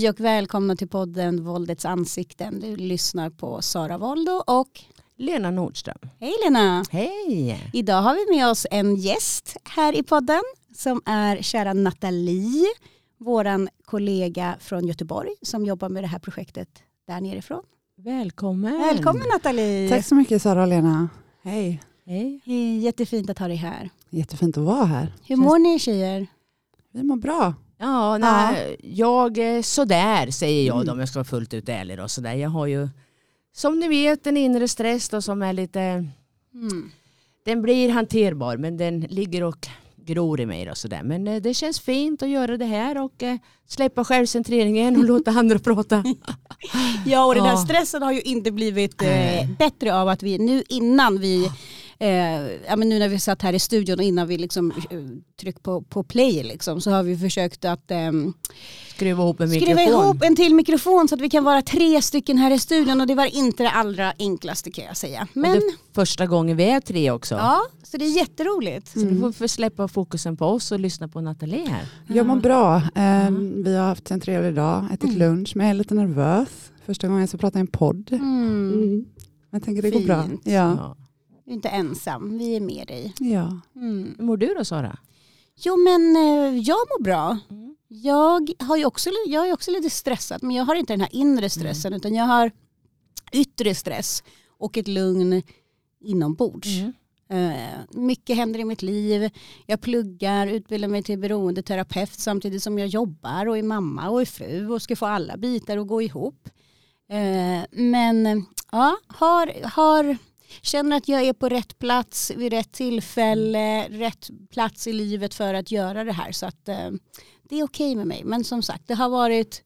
Hej och välkomna till podden Våldets ansikten. Du lyssnar på Sara Voldo och Lena Nordström. Hej Lena! Hej! Idag har vi med oss en gäst här i podden som är kära Nathalie, våran kollega från Göteborg som jobbar med det här projektet där nerifrån. Välkommen. Välkommen Nathalie! Tack så mycket Sara och Lena. Hej. Hej. Hej, Jättefint att ha dig här. Jättefint att vara här. Hur mår ni tjejer? Vi mår bra. Ja, nej, jag är sådär säger jag då om jag ska vara fullt ut ärlig. Då, sådär. Jag har ju som ni vet en inre stress då, som är lite, Mm. den blir hanterbar men den ligger och gror i mig. Då, sådär. Men eh, det känns fint att göra det här och eh, släppa självcentreringen och låta andra prata. Ja och den här Ja. stressen har ju inte blivit eh, bättre av att vi nu innan vi Eh, ja, men nu när vi satt här i studion och innan vi liksom, eh, tryckte på, på play liksom, så har vi försökt att ehm, Skruva ihop en skruva mikrofon. ihop en till mikrofon så att vi kan vara tre stycken här i studion och det var inte det allra enklaste kan jag säga. Och Men det är första gången vi är tre också. ja, så det är jätteroligt. Så nu får vi släppa fokusen på oss och lyssna på Nathalie här. Jag mår bra. Eh, Vi har haft en trevlig dag, ätit Mm. lunch, men jag är lite nervös. Första gången jag ska prata i en podd. Mm. Men jag tänker det går bra. Fint. Ja. Du är inte ensam, vi är med dig. Ja. Mm. Hur mår du då Sara? Jo men eh, jag mår bra. Mm. Jag, har ju också, jag är också lite stressad men jag har inte den här inre stressen utan jag har yttre stress och ett lugn inombords. Mm. Eh, mycket händer i mitt liv. Jag pluggar, utbildar mig till beroendeterapeut samtidigt som jag jobbar och är mamma och är fru och ska få alla bitar att gå ihop. Eh, men ja, har, har, känner att jag är på rätt plats vid rätt tillfälle, rätt plats i livet för att göra det här. Så att eh, det är okej med mig. Men som sagt, det har varit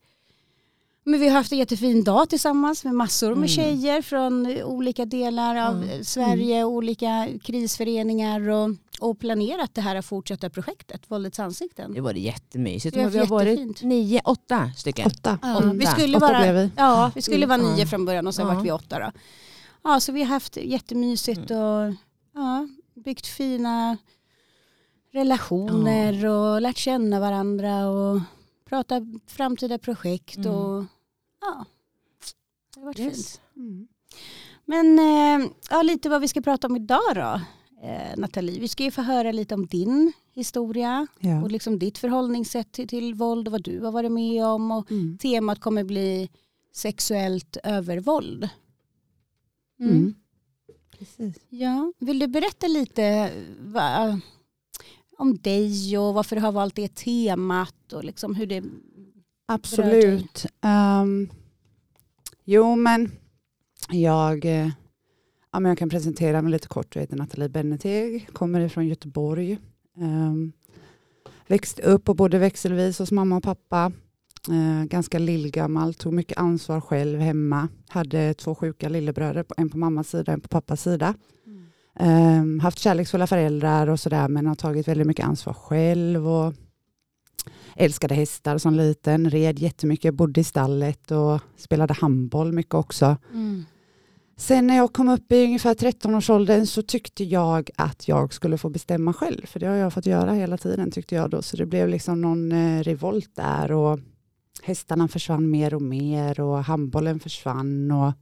men vi har haft en jättefin dag tillsammans med massor med Mm. tjejer från olika delar av Mm. Sverige, olika krisföreningar och, och planerat det här fortsatta projektet, Våldets ansikten. Det var jättemysigt. Det var Vi har varit jättefint. nio, åtta stycken. Åtta. Ja, Åtta. vi skulle Åtta vara, vi. Ja, vi skulle vara Mm. nio från början och sen Ja. vart vi åtta då. Ja, så vi har haft jättemysigt och ja, byggt fina relationer och lärt känna varandra och pratat framtida projekt Mm. och ja, det har varit fint. Yes. Mm. Men eh, ja, lite vad vi ska prata om idag då, eh, Nathalie. Vi ska ju få höra lite om din historia Ja. och liksom ditt förhållningssätt till, till våld och vad du har varit med om. Och Mm. temat kommer bli sexuellt övervåld. Mm. Mm. Precis. Ja. Vill du berätta lite va, om dig och varför du har valt det temat och liksom hur det... Absolut. Um, jo, men jag, eh, ja, men jag kan presentera mig lite kort. Jag heter Nathalie Benneteg, kommer ifrån Göteborg. Um, växte upp och bodde växelvis hos mamma och pappa. Eh, ganska lillgammal, tog mycket ansvar själv hemma. Hade två sjuka lillebröder, en på mammas sida och en på pappas sida. Um, haft kärleksfulla föräldrar och sådär men har tagit väldigt mycket ansvar själv och älskade hästar som liten, red jättemycket, bodde i stallet och spelade handboll mycket också. Mm. Sen när jag kom upp i ungefär 13-årsåldern så tyckte jag att jag skulle få bestämma själv, för det har jag fått göra hela tiden tyckte jag då, så det blev liksom någon eh, revolt där och hästarna försvann mer och mer och handbollen försvann och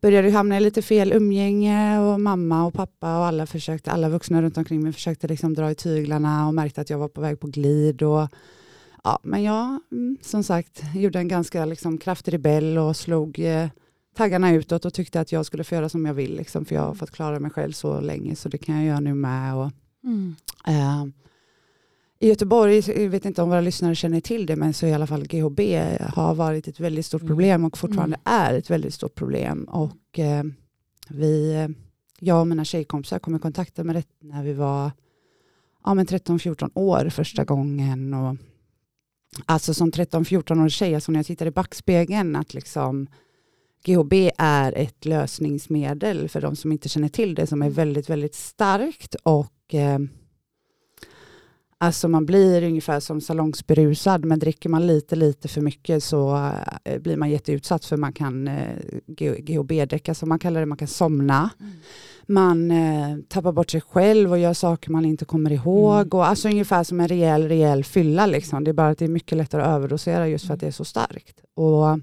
började hamna i lite fel umgänge och mamma och pappa och alla försökte, alla vuxna runt omkring mig försökte liksom dra i tyglarna och märkte att jag var på väg på glid och ja, men jag mm, som sagt gjorde en ganska liksom kraftig rebell och slog eh, taggarna utåt och tyckte att jag skulle få göra som jag vill liksom, för jag har fått klara mig själv så länge så det kan jag göra nu med och Mm. Eh, I Göteborg, jag vet inte om våra lyssnare känner till det, men så i alla fall GHB har varit ett väldigt stort Mm. problem och fortfarande är ett väldigt stort problem. Och eh, vi, jag och mina tjejkompisar kom i kontakt med det när vi var ja, men 13-14 år första gången. Och, alltså som 13-14 årig tjej, alltså när jag tittar i backspegeln, att liksom GHB är ett lösningsmedel för de som inte känner till det som är väldigt, väldigt starkt och eh, Alltså man blir ungefär som salongsberusad men dricker man lite lite för mycket så eh, blir man jätteutsatt för man kan eh, GHB-dricka som man kallar det, man kan somna. Mm. Man eh, tappar bort sig själv och gör saker man inte kommer ihåg. Mm. Och, alltså ungefär som en rejäl, rejäl fylla. Liksom. Det är bara att det är mycket lättare att överdosera just för att det är så starkt. Och,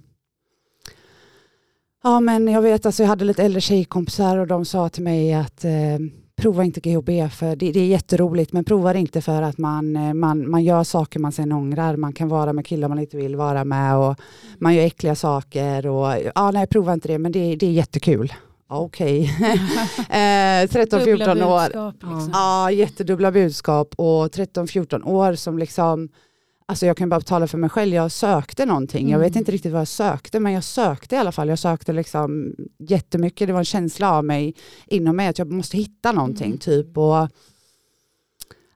ja, men jag vet, alltså, jag hade lite äldre tjejkompisar och de sa till mig att eh, prova inte GHB för det, det är jätteroligt men prova det inte för att man, eh, man, man gör saker man sen ångrar. Man kan vara med killar man inte vill vara med och man gör äckliga saker. Och, ja, nej, prova inte det men det, det är jättekul. Okej. eh, 13-14 år. liksom. Ja, jättedubbla budskap och 13-14 år som liksom Alltså jag kan bara tala för mig själv, jag sökte någonting. Jag vet Mm. inte riktigt vad jag sökte, men jag sökte i alla fall. Jag sökte liksom jättemycket, det var en känsla av mig inom mig att jag måste hitta någonting. Mm. typ. Och,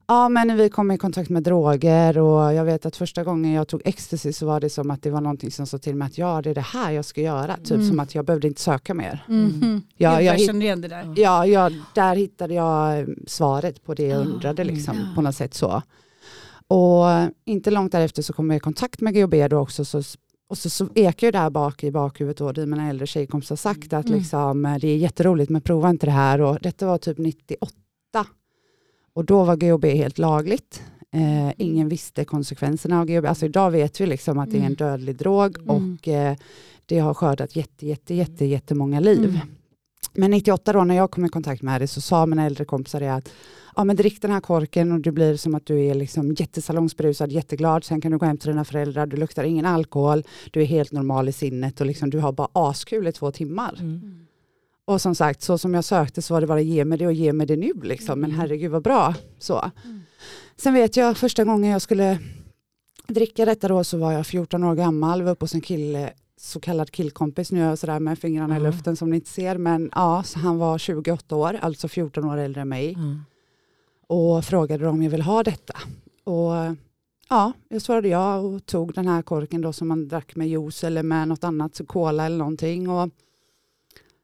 ja, men vi kom i kontakt med droger och jag vet att första gången jag tog ecstasy så var det som att det var någonting som sa till mig att ja, det är det här jag ska göra. Typ Mm. som att jag behövde inte söka mer. Mhm. Ja, Gud, jag jag det där. Ja, ja, där hittade jag svaret på det jag Ja, undrade liksom, mm. på något sätt så. Och inte långt därefter så kom jag i kontakt med GHB då också. Så, och så, så ekar ju där bak i bakhuvudet då, det mina äldre tjejkompisar sagt att Mm. liksom, eh, det är jätteroligt men prova inte det här. Och detta var typ 98. Och då var GHB helt lagligt. Eh, ingen visste konsekvenserna av GHB. Alltså idag vet vi liksom att det är en Mm. dödlig drog Mm. och eh, det har skördat jätte, jätte, jätte, jättemånga liv. Mm. Men 98 då när jag kom i kontakt med det så sa mina äldre kompisar det att ja, men drick den här korken och det blir som att du är liksom jättesalongsberusad, jätteglad. Sen kan du gå hem till dina föräldrar, du luktar ingen alkohol, du är helt normal i sinnet och liksom, du har bara askul i två timmar. Mm. Och som sagt, så som jag sökte så var det bara ge mig det och ge mig det nu. Liksom. Men Mm. herregud vad bra. Så. Mm. Sen vet jag första gången jag skulle dricka detta då så var jag 14 år gammal, var uppe hos en kille så kallad killkompis, nu gör jag sådär med fingrarna i Ja. luften som ni inte ser, men ja, så han var 28 år, alltså 14 år äldre än mig Mm. Och frågade om jag ville ha detta. Och ja, jag svarade ja och tog den här korken då som man drack med juice eller med något annat, så cola eller någonting. Och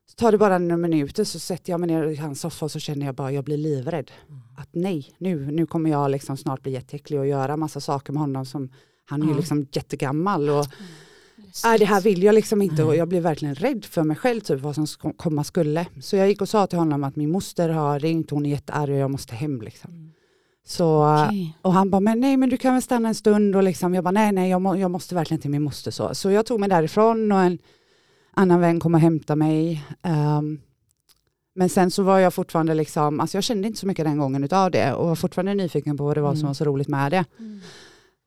så tar det bara några minuter så sätter jag mig ner i hans soffa och så känner jag bara jag blir livrädd. Att nej, nu, nu kommer jag liksom snart bli jätteäcklig och göra massa saker med honom som han är ju liksom jättegammal och Mm. Nej, det här vill jag liksom inte och jag blev verkligen rädd för mig själv typ vad som komma skulle. Så jag gick och sa till honom att min moster har ringt, hon är jättearg och jag måste hem liksom. Så, Okej. och han bara, men nej men du kan väl stanna en stund och liksom, jag bara nej nej jag, må, jag måste verkligen till min moster så. Så jag tog mig därifrån och en annan vän kom och hämtade mig. Ehm, men sen så var jag fortfarande liksom, alltså jag kände inte så mycket den gången utav det och var fortfarande nyfiken på vad det var som Mm. var så roligt med det. Mm.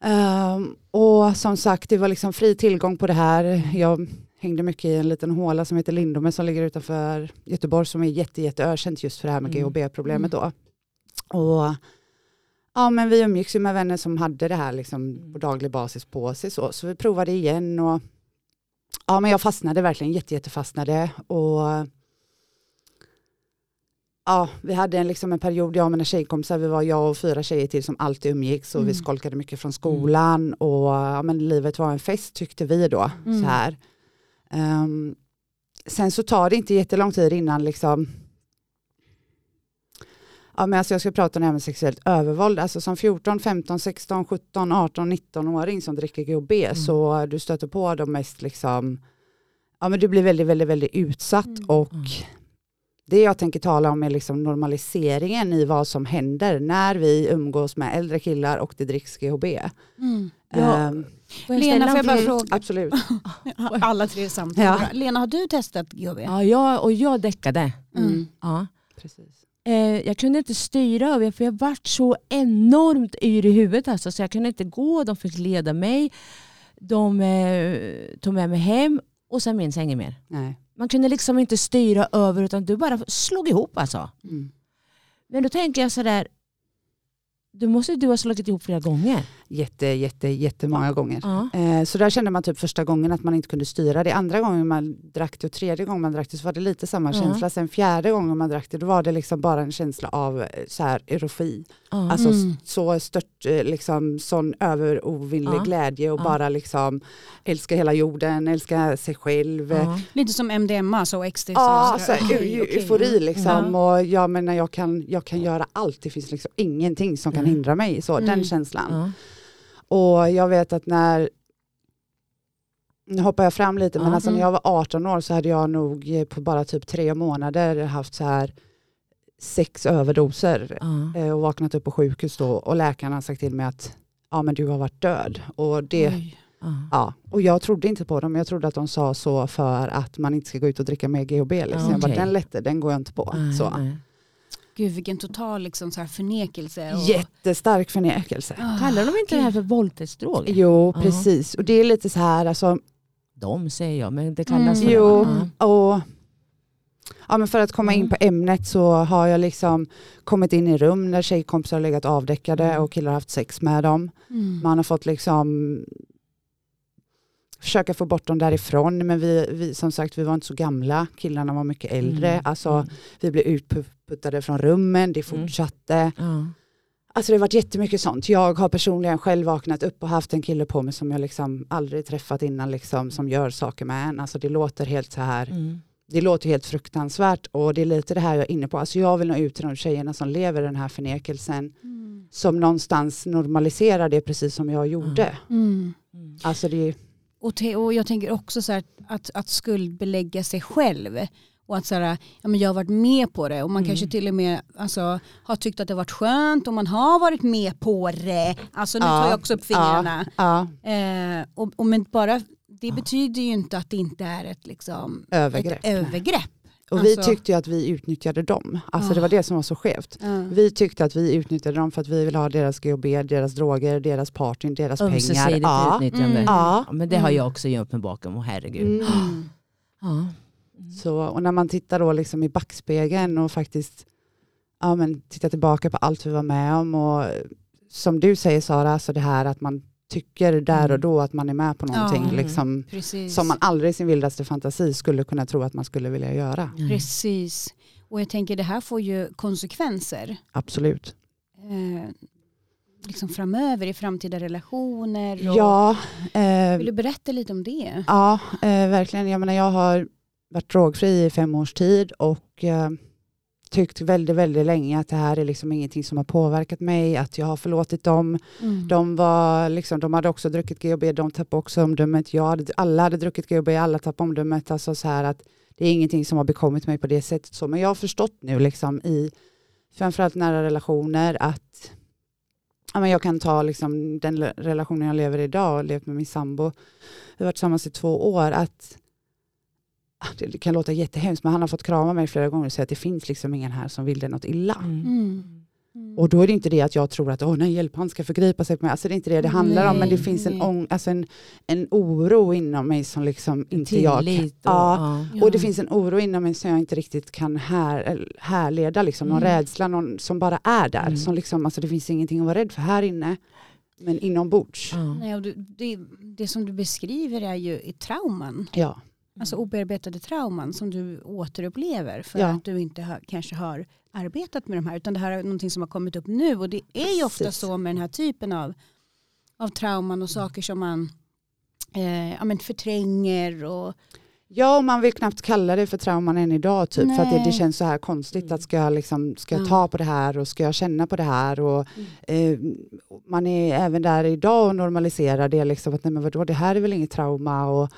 Ehm, och som sagt, det var liksom fri tillgång på det här. Jag hängde mycket i en liten håla som heter Lindome som ligger utanför Göteborg som är jätte, jätte ökänt just för det här med Mm. GHB-problemet då. Och ja, men vi umgicks ju med vänner som hade det här liksom Mm. på daglig basis på sig så, så vi provade igen och ja, men jag fastnade verkligen, jätte, jätte fastnade och Ja, vi hade en, liksom en period, jag och mina tjejkompisar, vi var jag och fyra tjejer till som alltid umgicks och vi Mm. skolkade mycket från skolan och ja, men livet var en fest tyckte vi då. Mm. Så här. Ehm, sen så tar det inte jättelång tid innan liksom Ja, men alltså jag ska prata om det här med sexuellt övervåld. Alltså som 14, 15, 16, 17, 18, 19-åring som dricker GHB Mm. så du stöter på de mest liksom, ja men du blir väldigt, väldigt, väldigt utsatt Mm. och Mm. Det jag tänker tala om är liksom normaliseringen i vad som händer när vi umgås med äldre killar och det dricks GHB. Mm. Ja. Ehm, Får jag Lena, får jag bara fråga? absolut. Alla tre samtidigt. Ja. Lena, har du testat GHB? Ja, jag, och jag däckade. Mm. Ja. Precis. Eh, jag kunde inte styra över det, för jag vart så enormt yr i huvudet. Alltså, så jag kunde inte gå, de fick leda mig. De eh, tog med mig hem och sen minns jag inget mer. Nej. Man kunde liksom inte styra över utan du bara slog ihop alltså. Mm. Men då tänker jag sådär, du måste du ha slagit ihop flera gånger. Jätte, jätte, jättemånga gånger. Ja. Eh, så där kände man typ första gången att man inte kunde styra det. Andra gången man drack det och tredje gången man drack det så var det lite samma Ja. känsla. Sen fjärde gången man drack det då var det liksom bara en känsla av eh, så här erofi. Ja. Alltså Mm. så stört, eh, liksom sån överovinnlig Ja. glädje och Ja. bara liksom älska hela jorden, älska sig själv. Lite som MDMA, så ecstasy. Ja, och så okej. eufori liksom. Ja. Och jag menar jag kan, jag kan göra allt. Det finns liksom ingenting som kan kan hindra mig. Så, Den Mm. känslan. Ja. Och jag vet att när, nu hoppar jag fram lite, men alltså när Mm. jag var 18 år så hade jag nog eh, på bara typ tre månader haft så här sex överdoser eh, och vaknat upp på sjukhus då och läkarna har sagt till mig att ja men du har varit död. Och, det, Oj. Ja. ja, och jag trodde inte på dem, jag trodde att de sa så för att man inte ska gå ut och dricka mer GHB. Liksom. Ja, Jag bara, den lätte, den går jag inte på. Nej, så. Gud vilken total liksom, så här förnekelse. Och... Jättestark förnekelse. Ah, Kallar de inte det här för våldtäktsdrog? Jo, Ja. precis. Och det är lite så här, alltså, De säger jag, men det kallas Mm. för Jo. det. Ja. Och ja, men för att komma in Mm. på ämnet så har jag liksom kommit in i rum där tjejkompisar har legat avdäckade Mm. och killar har haft sex med dem. Mm. Man har fått liksom försöka få bort dem därifrån men vi, vi som sagt vi var inte så gamla, killarna var mycket äldre. Mm. Alltså Mm. vi blev utputtade från rummen, det Mm. fortsatte. Ja. Alltså det har varit jättemycket sånt. Jag har personligen själv vaknat upp och haft en kille på mig som jag liksom aldrig träffat innan liksom, som gör saker med en. Alltså det låter helt så här Mm. det låter helt fruktansvärt och det är lite det här jag är inne på. Alltså jag vill nå ut till de tjejerna som lever den här förnekelsen Mm. som någonstans normaliserar det precis som jag gjorde. Mm. Mm. Alltså det, Och, te- och jag tänker också så här att, att skuldbelägga sig själv. Och att så här, ja, men jag har varit med på det och man Mm. kanske till och med alltså, har tyckt att det har varit skönt och man har varit med på det. Alltså nu Ja, tar jag också upp fingrarna. ja, Eh, och, och men bara, det Ja. betyder ju inte att det inte är ett, liksom, övergrepp. ett övergrepp. Och vi alltså- tyckte ju att vi utnyttjade dem. Alltså Ah. det var det som var så skevt. Ja. Vi tyckte att vi utnyttjade dem för att vi ville ha deras GHB, deras droger, deras partyn, deras pengar. Ömsesidigt Ja. utnyttjande. Mm. Ja. Men det har Mm. jag också gömt mig bakom, och herregud. Mm. Ja. Så, och när man tittar då liksom i backspegeln och faktiskt ja, men tittar tillbaka på allt vi var med om och som du säger Sara, alltså det här att man tycker där och Mm. då att man är med på någonting Ja. liksom, Precis. som man aldrig i sin vildaste fantasi skulle kunna tro att man skulle vilja göra. Mm. Precis. Och jag tänker det här får ju konsekvenser. Absolut. Eh, liksom framöver i framtida relationer. Och, Ja, eh, Vill du berätta lite om det? ja eh, verkligen. Jag menar jag har varit drogfri i fem års tid och eh, tyckt väldigt, väldigt länge att det här är liksom ingenting som har påverkat mig, att jag har förlåtit dem. Mm. De, var liksom, de hade också druckit GHB, de tappade också omdömet. Jag hade, alla hade druckit GHB, alla tappade omdömet. Alltså så här att det är ingenting som har bekommit mig på det sättet. Så. Men jag har förstått nu liksom i framförallt nära relationer att ja, men jag kan ta liksom den relationen jag lever i idag och levt med min sambo. Vi har varit tillsammans i två år. att det kan låta jättehemskt men han har fått krama mig flera gånger och säga att det finns liksom ingen här som vill det något illa. Mm. Mm. Mm. Och då är det inte det att jag tror att åh nej hjälp han ska förgripa sig på mig. Alltså det är inte det det handlar om men det Nej, finns en, nej. ång, alltså en, en oro inom mig som liksom inte jag kan. Och, Ja. ja. Och det finns en oro inom mig som jag inte riktigt kan här, härleda, liksom, någon Mm. rädsla någon, som bara är där. Mm. Som liksom, alltså det finns ingenting att vara rädd för här inne, men inombords. Ja. Nej, och du, det, det som du beskriver är ju i trauman. Ja. Alltså obearbetade trauman som du återupplever för Ja. att du inte har, kanske har arbetat med de här. Utan det här är någonting som har kommit upp nu. Och det är ju ofta Precis. så med den här typen av, av trauman och saker som man eh, ja, men förtränger. Och, ja, och man vill knappt kalla det för trauman än idag, typ, för att det, det känns så här konstigt Mm. att ska jag, liksom, ska jag Ja. ta på det här och ska jag känna på det här. Och, eh, man är även där idag och normaliserar det, liksom, att nej, men vadå, det här är väl inget trauma. Och,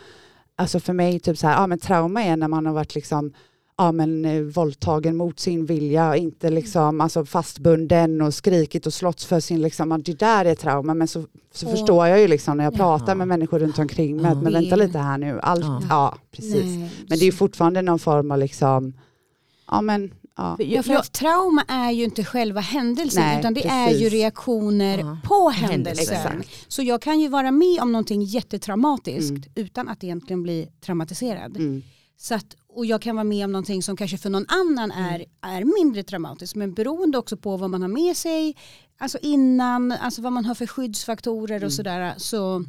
alltså för mig, typ så här, ja, men trauma är när man har varit liksom, ja, men, eh, våldtagen mot sin vilja, inte liksom, alltså, fastbunden och skrikit och slått för sin, liksom, det där är trauma. Men så, så Och- förstår jag ju liksom när jag Ja. pratar med människor runt omkring mig, Ja. men vänta lite här nu, allt, Ja. ja, precis. Nej, Men det är ju fortfarande någon form av liksom, ja men, ja. För Ja, jag, för att trauma är ju inte själva händelsen Nej, utan det är ju precis. reaktioner Ja. på Händelsen. händelsen. Exakt. Så jag kan ju vara med om någonting jättetraumatiskt Mm. utan att egentligen bli traumatiserad. Mm. Så att, och jag kan vara med om någonting som kanske för någon annan är, är mindre traumatiskt. Men beroende också på vad man har med sig, alltså innan, alltså vad man har för skyddsfaktorer Mm. och sådär. Så,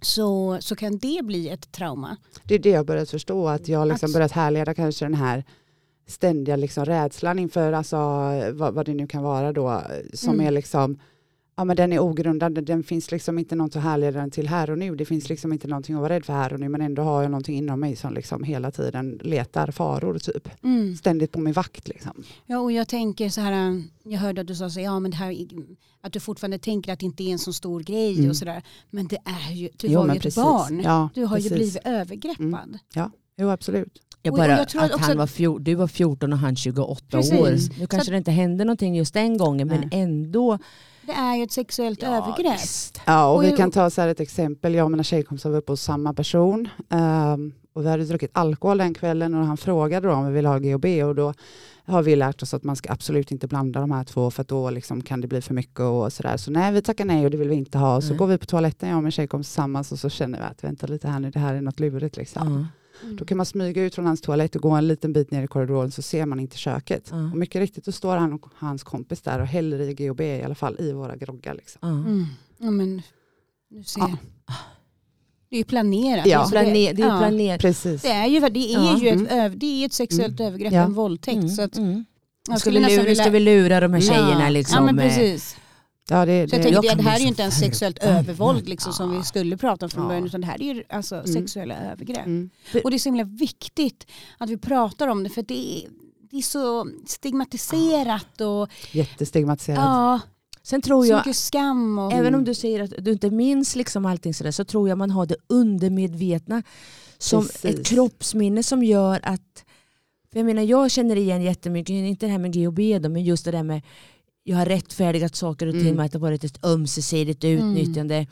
så, så kan det bli ett trauma. Det är det jag börjat förstå, att jag har liksom börjat härleda kanske den här ständiga liksom rädslan inför alltså, vad, vad det nu kan vara då, som Mm. är liksom ja, men den är ogrundad, den finns liksom inte något att härleda den till här och nu. Det finns liksom inte någonting att vara rädd för här och nu men ändå har jag någonting inom mig som liksom hela tiden letar faror typ. Mm. Ständigt på min vakt liksom. Ja, och jag tänker så här, jag hörde att du sa så, ja, men det här, att du fortfarande tänker att det inte är en så stor grej Mm. och sådär. Men det är ju, du Jo, var ju ett precis. barn. Ja, Du har precis. ju blivit övergreppad. Jo absolut. Jag bara, jag tror att han var fjor, du var 14 och han 28 Precis. år. Nu kanske att- det inte hände någonting just den gången men Nej. ändå. Det är ju ett sexuellt övergrepp. visst. Ja, och, Och vi jag- kan ta så här ett exempel. Jag och mina tjejkompisar var uppe hos samma person. ehm, och vi hade druckit alkohol den kvällen och han frågade då om vi ville ha GHB och då har vi lärt oss att man ska absolut inte blanda de här två för att då liksom kan det bli för mycket och sådär. Så nej, vi tackar nej och det vill vi inte ha. Så Nej. går vi på toaletten, jag och min tjejkompis tillsammans och så känner vi att vänta lite här nu, det här är något lurigt liksom. Ja. Mm. Då kan man smyga ut från hans toalett och gå en liten bit ner i korridoren så ser man inte köket. Och mycket riktigt då står han och hans kompis där och häller i GHB i alla fall i våra groggar. Liksom. Ja. Mm. Ja, men, du ser. Ja. Det är ju planerat. Ja. Planer, det är ja. planerat. Precis. Det är ju, det är Ja. ju, Mm. ett, öv- det är ett sexuellt övergrepp, Ja. en våldtäkt. Mm, Så att, mm. jag Ska skulle lura, vilja... ska vi lura de här tjejerna ja. liksom? Ja men eh, precis. Ja, det, Så jag det, tänker jag det, det här är bli ju inte ens sexuellt övervåld liksom, som vi skulle prata om från Ja. början utan det här är ju alltså Mm. sexuella övergrepp. mm. Och det är så himla viktigt att vi pratar om det för det är, det är så stigmatiserat och Jättestigmatiserat. ja, Sen tror så jag, mycket skam. Och, även om du säger att du inte minns liksom allting sådär, så tror jag man har det undermedvetna som Precis. ett kroppsminne som gör att, för jag menar jag känner igen jättemycket, inte det här med GHB då, men just det där med jag har rättfärdigat saker och ting Mm. med att det varit ett ömsesidigt Mm. utnyttjande.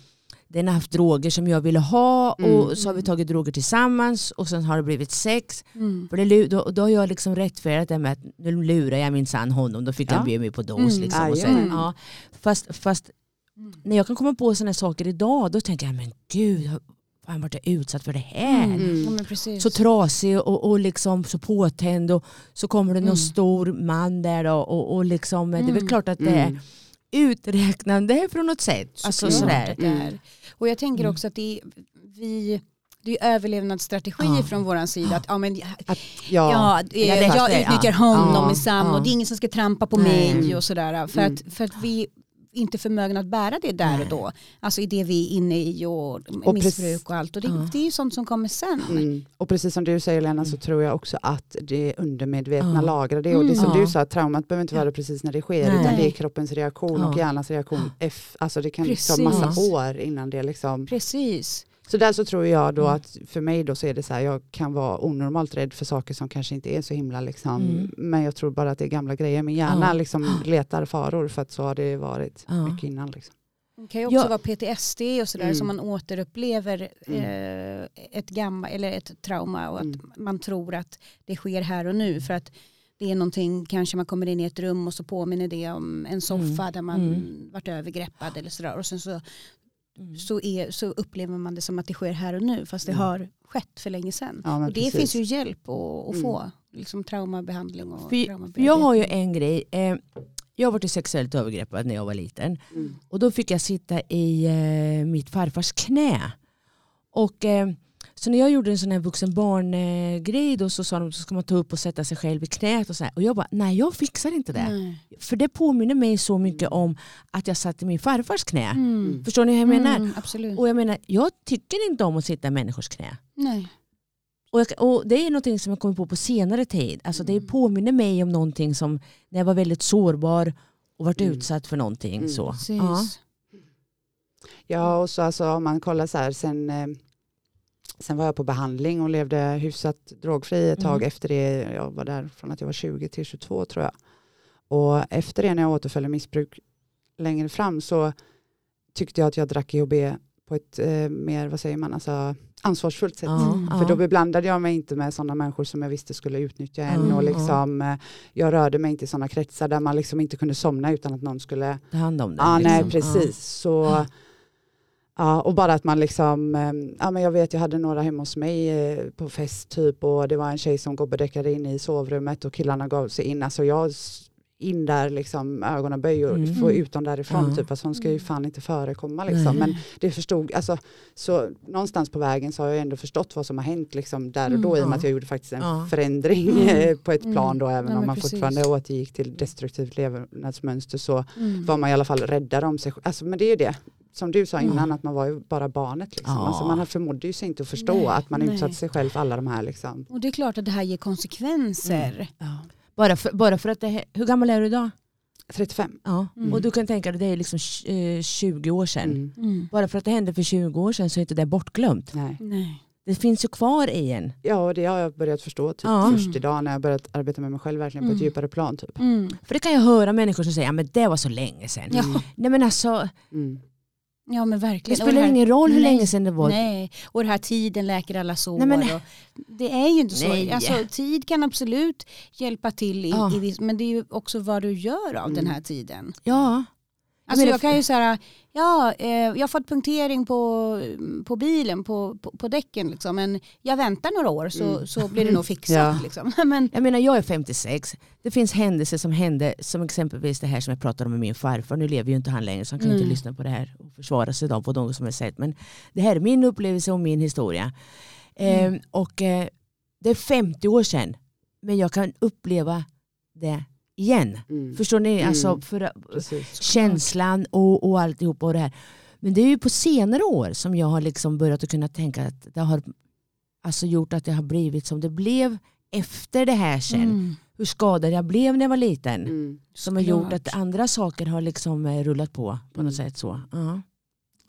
Den har haft droger som jag ville ha Mm. och så har vi tagit droger tillsammans och sen har det blivit sex. mm. För det, då, då har jag liksom rättfärdigat det med att nu lurar jag minsann honom, då fick Ja. han bjuda mig på dos. Mm. Liksom, och Jajamän. ja. fast, fast Mm. när jag kan komma på sådana saker idag då tänker jag men gud, har han varit utsatt för det här? Mm. Mm. Så trasig och, och liksom så påtänd och så kommer det någon Mm. stor man där då, och, och liksom, det är väl Mm. klart att det är Mm. uträknande på något sätt. Alltså, sådär. är. Och jag tänker Mm. också att det är, vi, det är överlevnadsstrategier Ja. från vår sida. Att, ja, men, Att, ja, Ja, jag jag. utnyttjar honom Ja. minsann Ja. och det är ingen som ska trampa på Nej. mig och sådär. För, Mm. att, för att vi inte förmögna att bära det där Nej. och då. Alltså i det vi är inne i och, Och missbruk och allt. Och det, Ja. det är ju sånt som kommer sen. Mm. Och precis som du säger Lena så Mm. tror jag också att det undermedvetna Ja. lagrar det. Och det är som Mm. du sa, att traumat behöver inte vara det precis när det sker Nej. utan det är kroppens reaktion och Ja. hjärnans reaktion. F, alltså det kan Precis. ta massa år innan det liksom. Precis. Så där så tror jag då Mm. att för mig då så är det så här, jag kan vara onormalt rädd för saker som kanske inte är så himla liksom. Mm. Men jag tror bara att det är gamla grejer. Min hjärna Ja. liksom letar faror för att så har det varit Ja. mycket innan. Liksom. Det kan ju också Ja. vara PTSD och sådär Mm. som man återupplever Mm. eh, ett, gamma, eller ett trauma och att Mm. man tror att det sker här och nu för att det är någonting, kanske man kommer in i ett rum och så påminner det om en soffa Mm. där man Mm. varit övergreppad eller sådär och sen så, Mm. så, är, så upplever man det som att det sker här och nu fast det Mm. har skett för länge sedan. Ja, och det precis. finns ju hjälp att, att Mm. få, liksom traumabehandling och för jag har ju en grej, eh, jag var sexuellt övergreppad när jag var liten. Mm. Och då fick jag sitta i eh, mitt farfars knä. Och, eh, så när jag gjorde en sån här vuxen barn-grej grej då så sa de att ska man ta upp och sätta sig själv i knät och så här. Och jag bara, nej jag fixar inte det. Nej. För det påminner mig så mycket om att jag satt i min farfars knä. Mm. Förstår ni hur jag menar? Mm, absolut. Och jag menar, jag tycker inte om att sitta i människors knä. Nej. Och, jag, och det är någonting som jag kommit på på senare tid. Alltså det Mm. påminner mig om någonting som när jag var väldigt sårbar och varit Mm. utsatt för någonting. Mm. Så. Precis. Ja. Ja, och så alltså, om man kollar så här, sen, eh, sen var jag på behandling och levde hyfsat drogfri ett tag Mm. efter det. Jag var där från att jag var 20 till 22 tror jag. Och efter det när jag återföll i missbruk längre fram så tyckte jag att jag drack GHB på ett eh, mer, vad säger man, alltså, ansvarsfullt sätt. Ja, Mm. ja. För då beblandade jag mig inte med sådana människor som jag visste skulle utnyttja en Mm, och liksom, eh, jag rörde mig inte i sådana kretsar där man liksom inte kunde somna utan att någon skulle Ta hand om det. Ja, nej liksom. precis. Så, ja, och bara att man liksom, eh, ja men jag vet jag hade några hemma hos mig eh, på fest typ och det var en tjej som gobbedäckade in i sovrummet och killarna gav sig in. Alltså jag in där liksom ögonen böj och Mm. få ut dem därifrån. Ja. Typ, för sånt ska ju Mm. fan inte förekomma. Liksom. Men det förstod, alltså, så någonstans på vägen så har jag ändå förstått vad som har hänt liksom, där och då i och med Mm. att jag gjorde faktiskt en Ja. förändring Mm. eh, på ett Mm. plan då även Ja, om man precis. fortfarande återgick till destruktivt levnadsmönster så Mm. var man i alla fall räddare om sig. Alltså, men det är ju det som du sa innan Mm. att man var ju bara barnet. Liksom. Ja. Alltså, man förmådde ju sig inte att förstå Nej, att man nej. utsatte sig själv för alla de här liksom. Och det är klart att det här ger konsekvenser. Ja. Bara för, bara för att det här, hur gammal är du idag? 35. Ja. Mm. Och du kan tänka dig det är liksom eh, 20 år sedan. Mm. Mm. Bara för att det hände för 20 år sedan så är inte det bortglömt. Nej. Nej. Det finns ju kvar i en. Ja, och det har jag börjat förstå typ, Ja. först idag när jag börjat arbeta med mig själv verkligen på ett Mm. djupare plan. Typ. Mm. För det kan jag höra människor som säger att men det var så länge sedan. Ja. Nej men alltså, Mm. Ja men det verkligen. Och spelar här- ingen roll hur Nej. länge sedan det var. Nej, och det här tiden läker alla sår. Nej, men- och det är ju inte så. Alltså, tid kan absolut hjälpa till, i, Ja. i men det är ju också vad du gör av Mm. den här tiden. Ja. Alltså menar- jag kan ju säga, ja, eh, jag har fått punktering på, på bilen, på, på, på däcken, liksom, men jag väntar några år så, Mm. så blir det nog fixat. Ja. Liksom. Men, Jag menar jag är 56. Det finns händelser som hände som exempelvis det här som jag pratade om med min farfar. Nu lever ju inte han längre så han kan Mm. inte lyssna på det här och försvara sig då på något som är sett. Men det här är min upplevelse och min historia. Mm. Eh, och eh, det är 50 år sedan. Men jag kan uppleva det igen. Mm. Förstår ni? Mm. Alltså för, Precis. känslan och, och alltihopa och det här. Men det är ju på senare år som jag har liksom börjat att kunna tänka att det har alltså gjort att det har blivit som det blev efter det här sen. mm, Hur skadad jag blev när jag var liten. Mm. Som har gjort att andra saker har liksom eh, rullat på på något Mm. sätt. så. Ja.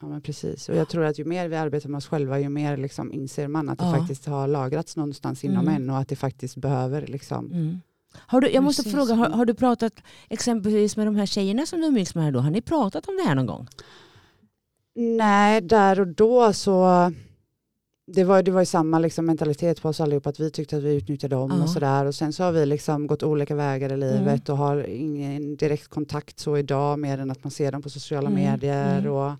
Ja, men precis. Och jag tror att ju mer vi arbetar med oss själva ju mer liksom inser man att det Ja. faktiskt har lagrats någonstans inom Mm. en och att det faktiskt behöver liksom. Mm. Har du, jag måste Precis. fråga, har, har du pratat exempelvis med de här tjejerna som du umgicks med här då? Har ni pratat om det här någon gång? Nej, där och då så det var, det var ju samma liksom mentalitet på oss allihopa att vi tyckte att vi utnyttjade dem Ja. och sådär och sen så har vi liksom gått olika vägar i livet och har ingen direkt kontakt så idag mer än att man ser dem på sociala Mm, medier mm. och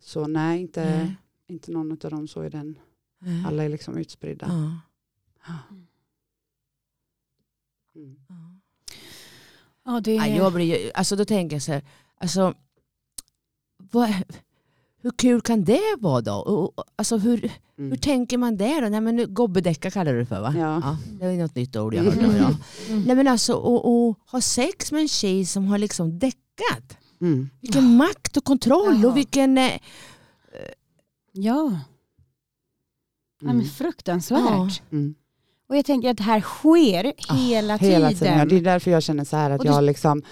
så nej inte, Nej. inte någon av dem så i den, Nej. alla är liksom utspridda. Ja. Mm. Ja. ja, det, Ja, jag blir, alltså då tänker jag så här, alltså, vad, hur kul kan det vara då? Och, alltså hur, Mm. hur tänker man där då? Nej, men nu, gobbedäcka kallar du det för va? Ja. det är något nytt ord jag Mm. hörde. Ja. Mm. Nej men alltså och, och ha sex med en tjej som har liksom däckat. Mm. Vilken makt och kontroll Ja. och vilken... Eh, ja. ja, Mm. men fruktansvärt. Ja. Mm. Och jag tänker att det här sker Ah, hela, Hela tiden. Ja, det är därför jag känner så här att det- jag liksom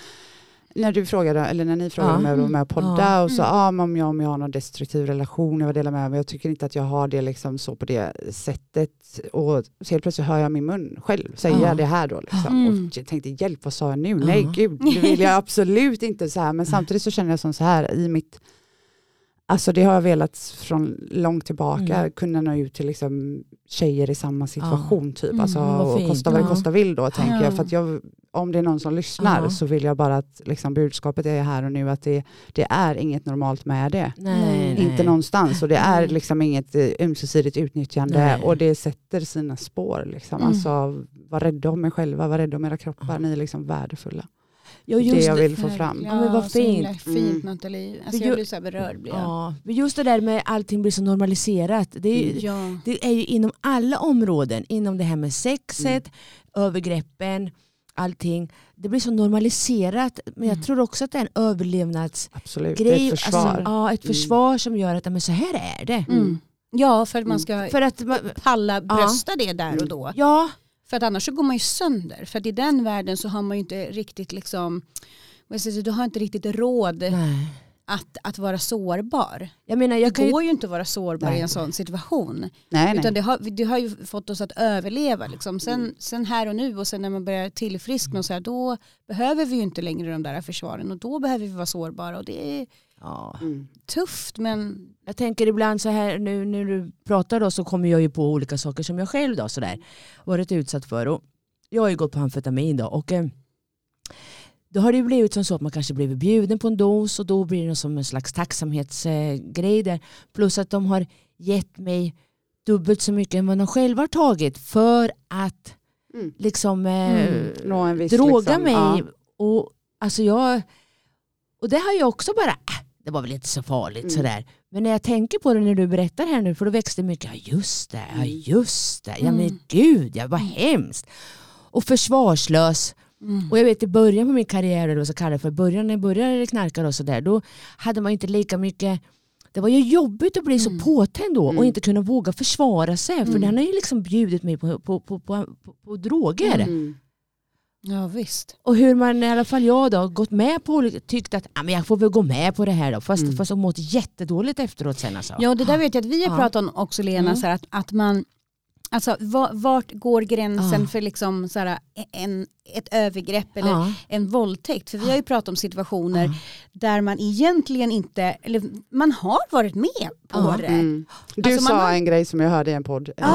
när du frågade, eller när ni frågade Ja. om jag var med och podda Ja. och så, Mm. ja, men om, jag, om jag har någon destruktiv relation, jag vill dela med mig, jag tycker inte att jag har det liksom så på det sättet. Och så helt plötsligt hör jag min mun själv säga Ja. det här då. Liksom. Mm. Och jag tänkte, hjälp vad sa jag nu? Nej gud, det vill jag absolut inte så här. Men samtidigt så känner jag som så här i mitt Alltså det har jag velat från långt tillbaka Mm. kunna nå ut till liksom tjejer i samma situation typ. Mm, Alltså, vad och kosta vad det Ja. kosta vill då tänker Ja. jag. För att jag. Om det är någon som lyssnar Ja. så vill jag bara att liksom, budskapet är här och nu att det, det är inget normalt med det. nej, Nej. nej. Inte någonstans och det är liksom inget eh, ömsesidigt utnyttjande Nej. och det sätter sina spår. Liksom. Mm. Alltså, var rädda om er själva, var rädda om era kroppar, Ja. ni är liksom värdefulla. Ja, det jag det. vill få fram. Ja, men vad så fint. fint Mm. Nathalie. Alltså jag blir så här berörd. Blir jag. Ja, men just det där med allting blir så normaliserat. Det är, ju- Ja. det är ju inom alla områden. Inom det här med sexet, övergreppen, allting. Det blir så normaliserat. Men jag Mm. tror också att det är en överlevnadsgrej. Absolut, det är ett försvar. Alltså, ja, ett Mm. försvar som gör att men så här är det. Mm. ja, för att man ska För att man, palla brösta det där och Mm. då. ja, För att annars så går man ju sönder. För att i den världen så har man ju inte riktigt liksom, du har inte riktigt råd nej. att, att vara sårbar. Jag menar, jag det kan ju, går ju inte att vara sårbar Nej. i en sån situation. nej, nej. Utan det har, det har ju fått oss att överleva. Liksom. Sen, sen här och nu och sen när man börjar tillfriskna och så här, då behöver vi ju inte längre de där försvaren och då behöver vi vara sårbara och det är ja. Mm. tufft men jag tänker ibland så här nu när du pratar då så kommer jag ju på olika saker som jag själv då sådär varit utsatt för. Och jag har ju gått på amfetamin då och eh, då har det ju blivit som så att man kanske blivit bjuden på en dos och då blir det som en slags tacksamhetsgrej där. Plus att de har gett mig dubbelt så mycket än vad de själva har tagit för att Mm. liksom eh, Mm. Viss, droga liksom, mig ja. och, alltså jag, och det har jag också bara, äh, det var väl inte så farligt Mm. sådär. Men när jag tänker på det när du berättar här nu, för då växte mycket, ja just det, ja Mm. just det, ja men Mm. gud, ja vad hemskt. Och försvarslös. Mm. Och jag vet i början på min karriär, eller vad jag ska kalla det för, början när jag började knarka och sådär, då hade man inte lika mycket det var ju jobbigt att bli så Mm. påtänd då och inte kunna våga försvara sig. För Mm. den har ju liksom bjudit mig på, på, på, på, på, på droger. Mm. Ja visst. Och hur man, i alla fall jag då, gått med på olika, tyckt att ah, men jag får väl gå med på det här då. Fast, Mm. fast jag mått jättedåligt efteråt sen alltså. Ja det där vet jag att vi har Ja. pratat om också Lena, Mm. så här, att, att man Alltså va- vart går gränsen Ja. för liksom så här, en, ett övergrepp eller ja. en våldtäkt? För vi har ju pratat om situationer Ja. där man egentligen inte, eller man har varit med på det. Mm. Du Alltså, sa har- en grej som jag hörde i en podd eh,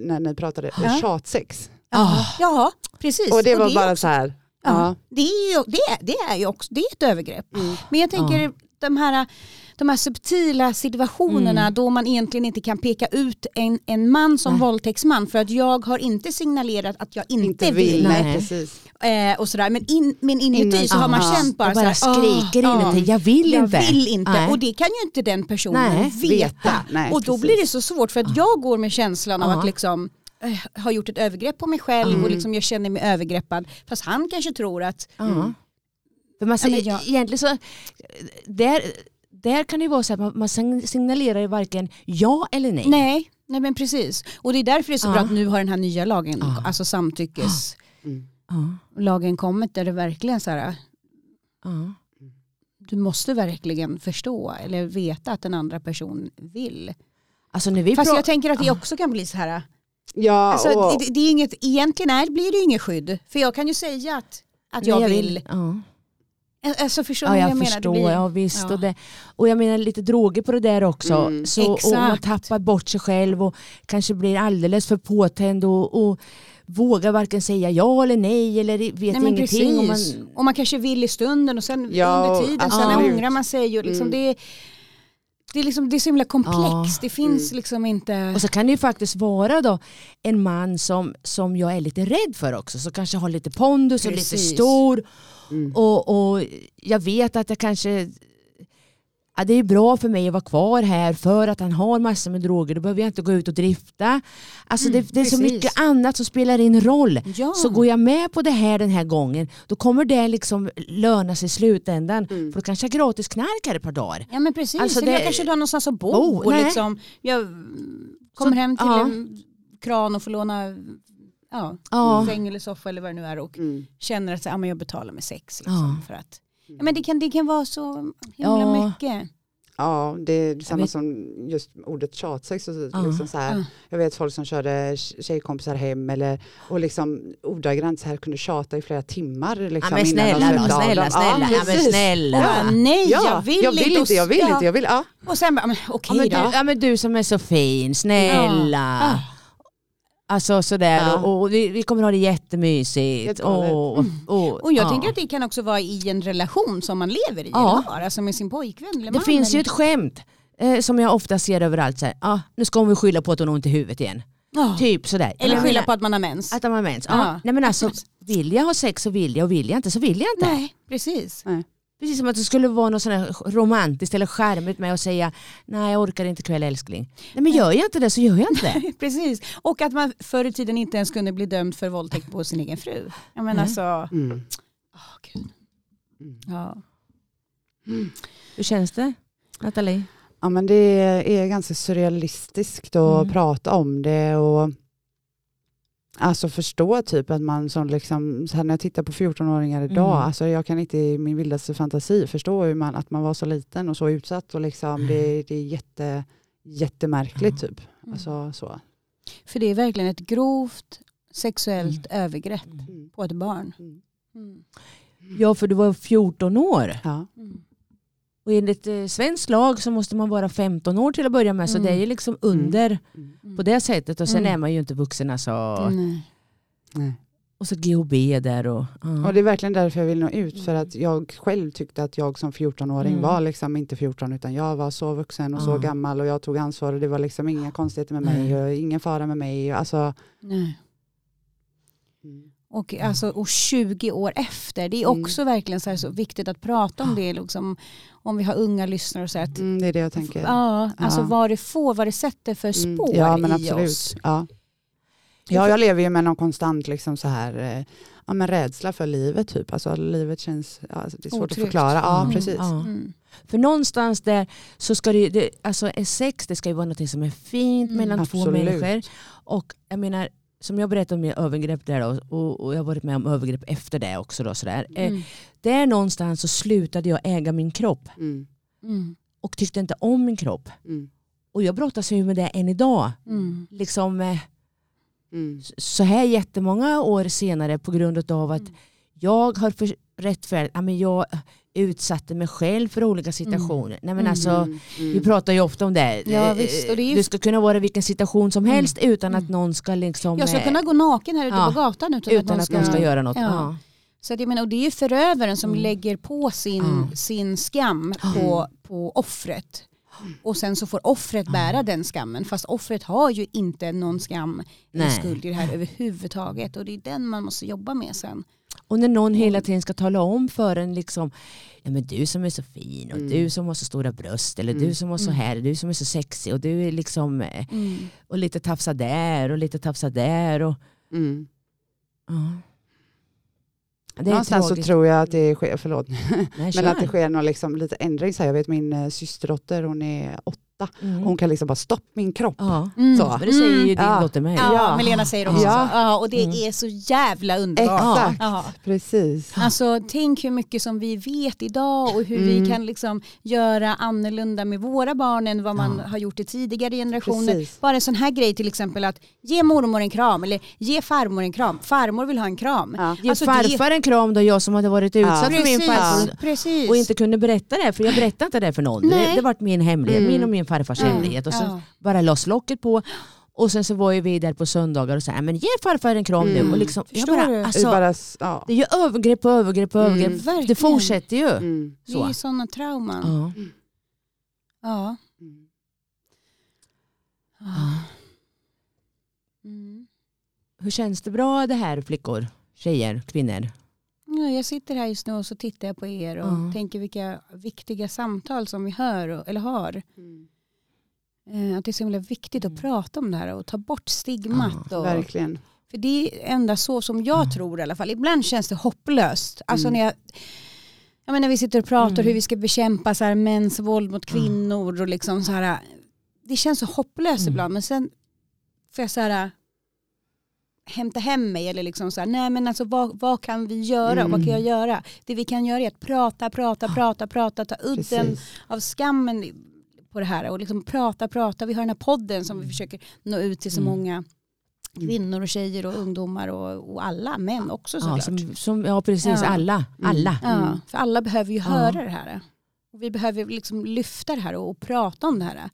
när ni pratade, Ja. tjatsex. Ah. Ja, precis. Och det var är bara också, så här, ja, ja. det, är ju, det, är, det är ju också det är ett övergrepp. Mm. Men jag tänker Ja. de, här, de här subtila situationerna Mm. då man egentligen inte kan peka ut en, en man som Nej. våldtäktsman för att jag har inte signalerat att jag inte, inte vill. Nej. Eh, och sådär. Men, in, men inuti Inuti. så har man Ja. känt bara, jag bara så här, skriker "Ah, inuti, jag vill jag inte. vill inte. Nej. Och det kan ju inte den personen Nej, veta. och då precis. blir det så svårt för att jag går med känslan av Ja. att liksom har gjort ett övergrepp på mig själv Mm. och liksom jag känner mig övergreppad. Fast han kanske tror att Ja. Mm. För man, Ja, men jag- Egentligen så, där, där kan det vara så att man, man signalerar ju varken ja eller nej. nej, nej men precis. Och det är därför det är så Ja. bra att nu har den här nya lagen, Ja. alltså samtyckeslagen Mm. kommit där det verkligen så här, Ja. du måste verkligen förstå eller veta att den andra personen vill. Alltså Fast jag tänker att det Ja. också kan bli så här, Ja, Alltså, och, det, det är inget, egentligen är, blir det ju inget skydd. För jag kan ju säga att, att Nej, jag, vill. Ja. Alltså, förstår Ja jag jag menar? förstår, Det blir, ja, visst. ja. Och, det, och jag menar lite droger på det där också. Mm, så, och man tappar bort sig själv och kanske blir alldeles för påtänd och, och vågar varken säga ja eller nej eller vet Nej, ingenting. Och man. Och man kanske vill i stunden och sen Ja, under tiden, sen absolut. ångrar man sig. Och liksom Mm. det, det, är liksom, det är så himla komplext. Ja. Det finns Mm. liksom inte... och så kan det ju faktiskt vara då en man som, som jag är lite rädd för också. Så kanske har lite pondus och lite Precis. stor. mm. Och, och jag vet att jag kanske Ja, det är bra för mig att vara kvar här för att han har massor med droger. Då behöver jag inte gå ut och drifta. Alltså Mm, det, det är så mycket annat som spelar in roll. ja. Så går jag med på det här den här gången då kommer det liksom löna sig i slutändan. Mm. För då kanske jag gratis knark här ett par dagar. Ja men precis, Alltså, eller jag det- kanske inte har någonstans att bo. Oh, och nej. liksom, jag kommer hem till ja. en kran och får låna ja, Ja. säng eller soffa eller vad det nu är och Mm. känner att så, ja, men jag betalar med sex. Liksom, för att, ja, men det, kan, det kan vara så himla Ja. mycket. Ja, det är samma vet- som just ordet tjatsex. Och så, Ja. liksom så här, Ja. Jag vet folk som körde tjejkompisar hem eller, och liksom ordagrant så här kunde tjata i flera timmar. Liksom, Ja, men innan de snälla då, snälla, snälla. Ja, men snälla. Ja. nej Ja, jag vill, jag vill inte. jag vill inte, jag vill, ja. Och sen bara, Ja, okej men, då. du, ja men du som är så fin, snälla. Alltså sådär Ja. och, och vi, vi kommer ha det jättemysigt. Helt galet. Och, och, Och jag ja. tänker att det kan också vara i en relation som man lever i. Ja. Eller har, alltså med sin pojkvän eller Det man. finns ju eller, ett skämt eh, som jag ofta ser överallt. Så här, ah, nu ska hon väl skylla på att hon har ont i huvudet igen. Ja. Typ sådär. Eller skylla menar, på att man har mens. att de har mens. Ja. Nej men alltså, vill jag ha sex så vill jag och vill jag inte så vill jag inte. Nej, precis. Precis som att det skulle vara något sånt romantiskt eller charmigt med att säga nej jag orkar inte ikväll älskling. Nej men gör jag inte det så gör jag inte det. Precis. Och att man förr i tiden inte ens kunde bli dömd för våldtäkt på sin egen fru. Jag menar Nej. så, Mm. åh gud. Mm. Ja. Hur känns det Nathalie? Ja men det är ganska surrealistiskt att Mm. prata om det och alltså förstå typ att man som liksom, så här när jag tittar på 14-åringar idag, Mm. alltså jag kan inte i min vildaste fantasi förstå hur man, att man var så liten och så utsatt och liksom det, det är jätte, jättemärkligt typ. Mm. Alltså, så. För det är verkligen ett grovt sexuellt övergrepp Mm. på ett barn. Mm. Mm. Ja för du var 14 år. Ja. Mm. Och enligt eh, svensk lag så måste man vara 15 år till att börja med så Mm. det är ju liksom under Mm. på det sättet och sen Mm. är man ju inte vuxen alltså. Nej. Nej. Och så GHB där och... ja. Och det är verkligen därför jag vill nå ut för att jag själv tyckte att jag som 14-åring Mm. var liksom inte 14 utan jag var så vuxen och så Ja. gammal och jag tog ansvar och det var liksom inga konstigheter med mig Nej. och ingen fara med mig. Alltså, Nej. mm. Och, alltså, och 20 år efter. Det är Mm. också verkligen så, här, så viktigt att prata om det. Liksom, om vi har unga lyssnare. Och så att, Mm, det är det jag tänker. ja, alltså Ja. vad det får, vad det sätter för Mm, spår ja, men i absolut. oss. Ja. ja, jag lever ju med någon konstant liksom så här, eh, ja, men rädsla för livet. Typ. Alltså, livet känns, ja, alltså, det är svårt Otryggt. att förklara. Ja, Mm. precis. Ja. Mm. För någonstans där så ska det, det alltså sex det ska ju vara något som är fint Mm. mellan två Absolut. människor. Och jag menar, som jag berättade om mina övergrepp där då, och, och jag har varit med om övergrepp efter det också. Då, sådär. Eh, Mm. där någonstans så slutade jag äga min kropp Mm, Mm. och tyckte inte om min kropp. mm, Och jag brottas ju med det än idag. Mm. Liksom, eh, mm, så här jättemånga år senare på grund av att Mm. jag har för rättfärdigt, ja, men jag utsatte mig själv för olika situationer. Nej, men Mm. alltså, mm, mm. Vi pratar ju ofta om det. Ja, visst, det ju- Du ska kunna vara i vilken situation som Mm. helst utan att Mm. någon ska liksom... Jag ska eh, kunna gå naken här ute ja, på gatan utan, utan att någon ska ska göra något. Ja. Ja. Så att jag menar, och det är ju förövaren som Mm. lägger på sin, sin skam på, på offret. Och sen så får offret bära den skammen. Fast offret har ju inte någon skam eller skuld i det här överhuvudtaget. Och det är den man måste jobba med sen. Och när någon hela tiden ska tala om för en liksom, ja, men du som är så fin och Mm. du som har så stora bröst eller Mm. du som har så Mm. här, du som är så sexig och du är liksom eh, Mm. och lite tafsa där och lite tafsa där. Och, Mm. ja. Någonstans så tror jag att det sker, förlåt, Nej, men att det sker någon liksom, lite ändring. Så här, jag vet min eh, systerdotter, hon är åtta. Mm. Hon kan liksom bara stopp min kropp. ja. Mm. Så. Men det säger ju din Ja. dotter med. Ja, Ja. Melena säger också Ja. så. Ja, och det Mm. är så jävla underbart. Exakt, Ja. precis. Alltså tänk hur mycket som vi vet idag och hur Mm. vi kan liksom göra annorlunda med våra barn än vad man Ja. har gjort i tidigare generationer. Precis. Bara en sån här grej till exempel att ge mormor en kram eller ge farmor en kram. Farmor vill ha en kram. Ja. Ge Alltså, det- farfar en kram då, jag som hade varit utsatt för min farfar precis. och inte kunde berätta det, för jag berättade inte det för någon. Det, Nej. det vart min hemlighet, Mm. min och min farfars Mm. hemlighet. Och så Ja. bara loss locket på. Och sen så var ju vi där på söndagar och sa, men ge farfar en kram Mm. nu. Och liksom, jag bara, du? Det alltså, bara, ja. det är ju övergrepp på övergrepp på Mm. övergrepp. Verkligen. Det fortsätter ju. Mm. Det är Så. ju sådana trauman. Ja. Ja. Mm. Ja. Mm. Hur känns det bra det här flickor, tjejer, kvinnor? Ja, jag sitter här just nu och så tittar jag på er och Ja. tänker vilka viktiga samtal som vi hör och, eller har. Mm. Eh, Att det är så himla viktigt att Mm. prata om det här och ta bort stigmat. Och, Verkligen. för det är enda så som jag Ja. tror i alla fall. Ibland känns det hopplöst. Alltså Mm. när, jag, jag menar, vi sitter och pratar Mm. hur vi ska bekämpa så här, mäns våld mot kvinnor. Och liksom så här, det känns så hopplöst Mm. ibland. Men sen får jag så här, hämta hem mig. Eller liksom så här, nej men alltså vad, vad kan vi göra? Mm. Vad kan jag göra? Det vi kan göra är att prata, prata, prata, prata. Ta udden Precis. av skammen på det här och liksom prata, prata. Vi har den här podden som vi försöker nå ut till så Mm. många kvinnor och tjejer och ungdomar och, och alla män också Ja, såklart. som, som, ja precis, Ja. alla. alla. Ja, Mm. för alla behöver ju Ja. höra det här. Och vi behöver liksom lyfta det här och, och prata om det här.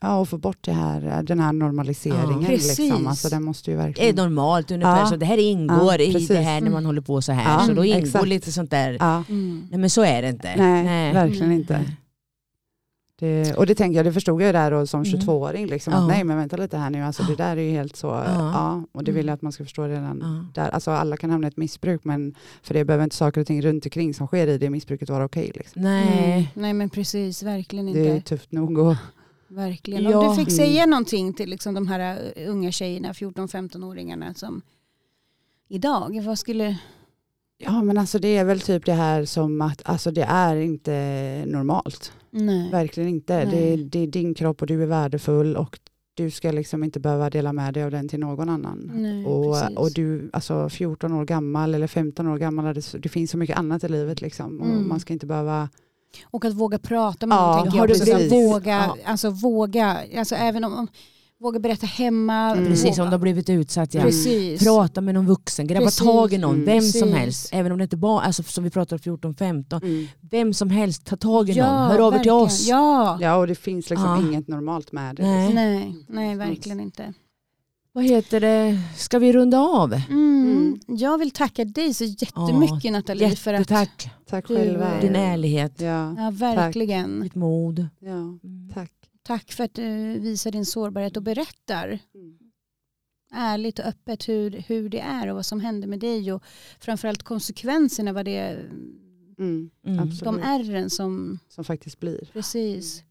Ja, och få bort det här, den här normaliseringen. Ja, liksom. alltså, den måste ju Det är verkligen... normalt ungefär, Ja. så det här ingår Ja, i det här när Mm. man håller på så här. Ja, så då ingår exakt. lite sånt där. Ja, Nej men så är det inte. nej, verkligen Mm. inte. Det, och det tänker jag, det förstod jag där då som Mm. 22-åring. Liksom, Ja. att nej men vänta lite här nu, alltså, det där är ju helt så. Ja. och det vill jag att man ska förstå redan Ja. där. Alltså, alla kan hamna i ett missbruk men för det behöver inte saker och ting runt omkring som sker i det missbruket vara okej. liksom. Nej. Mm. Nej men precis, verkligen inte. Det är tufft nog. Och, Verkligen. Ja. Om du fick Mm. säga någonting till liksom de här uh, unga tjejerna, 14-15-åringarna som idag, vad skulle... ja men alltså det är väl typ det här som att alltså, det är inte normalt. Nej. Verkligen inte. Det, är- det är din kropp och du är värdefull och du ska liksom inte behöva dela med dig av den till någon annan. Nej, Och, precis. och du, alltså 14 år gammal eller 15 år gammal, det, det finns så mycket annat i livet liksom. Och Mm. man ska inte behöva, Och att våga prata med Ja, någon tänker har du. Våga, Ja. alltså våga, alltså även om, om våga berätta hemma. Mm. Precis, om du har blivit utsatt. Ja. Precis. Prata med någon vuxen, grabba Precis. tag i någon, vem som Precis. helst. Även om det inte bara, alltså, som vi pratar om 14-15, mm. vem som helst, ta tag i Ja, någon, hör av er till oss. Ja. ja och det finns liksom Ja. inget normalt med det. Nej. Nej, nej, verkligen inte. Vad heter det, ska vi runda av? Mm. Mm. Jag vill tacka dig så jättemycket Nathalie för att Tack Du, själva. din ärlighet, Ja, Ja, verkligen. ditt mod. ja, Mm. tack. Tack för att du visar din sårbarhet och berättar. Mm. ärligt och öppet hur, hur det är och vad som händer med dig och framförallt konsekvenserna vad det Mm, Mm. de ärren som Som faktiskt blir. precis.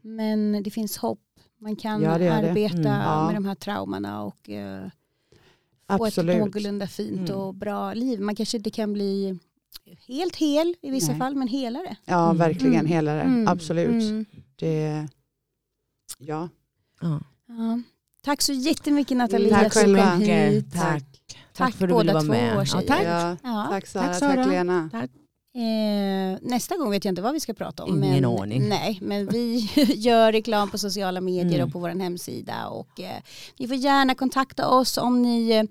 Men det finns hopp. Man kan Ja, det gör det. arbeta Mm. Ja. med de här traumorna och eh, få ett någorlunda fint Mm. och bra liv. Man kanske inte kan bli helt hel i vissa Nej. fall men helare. Ja, Mm. verkligen. Mm. Hela det. Mm. Absolut. Mm. Det, ja. Ja. Ja. Tack så jättemycket Nathalie Tack själva. hit. Tack. Tack, Tack för att du ville båda vara två, med. Ja, tack. Ja. Ja. Tack Sara, Tack, tack, Sara. Lena. Eh, nästa gång vet jag inte vad vi ska prata om. Ingen men, aning. Nej, men vi gör reklam på sociala medier Mm. och på vår hemsida. Och, eh, ni får gärna kontakta oss om ni eh,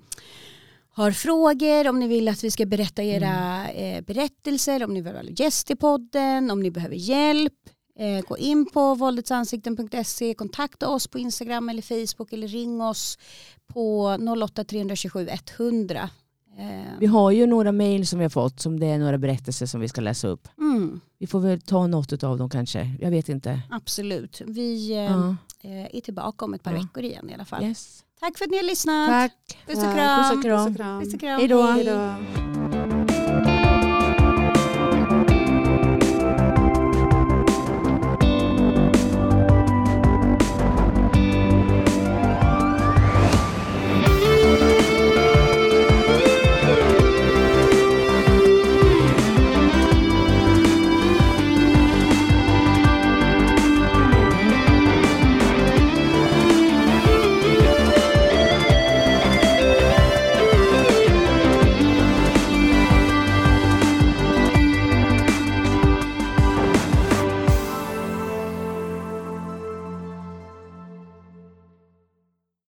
har frågor, om ni vill att vi ska berätta era eh, berättelser, om ni vill vara gäst i podden, om ni behöver hjälp. Eh, gå in på våldetsansikten.se, kontakta oss på Instagram eller Facebook eller ring oss på 08 327 100. Eh, Vi har ju några mejl som vi har fått som det är några berättelser som vi ska läsa upp. mm, Vi får väl ta något av dem kanske. Jag vet inte. absolut. Vi eh, Ja. eh, är tillbaka om ett par Ja. veckor igen i alla fall. Yes. Tack för att ni har lyssnat. Tack. Puss och kram. Puss och kram. Puss och kram. Puss och kram. Hej då.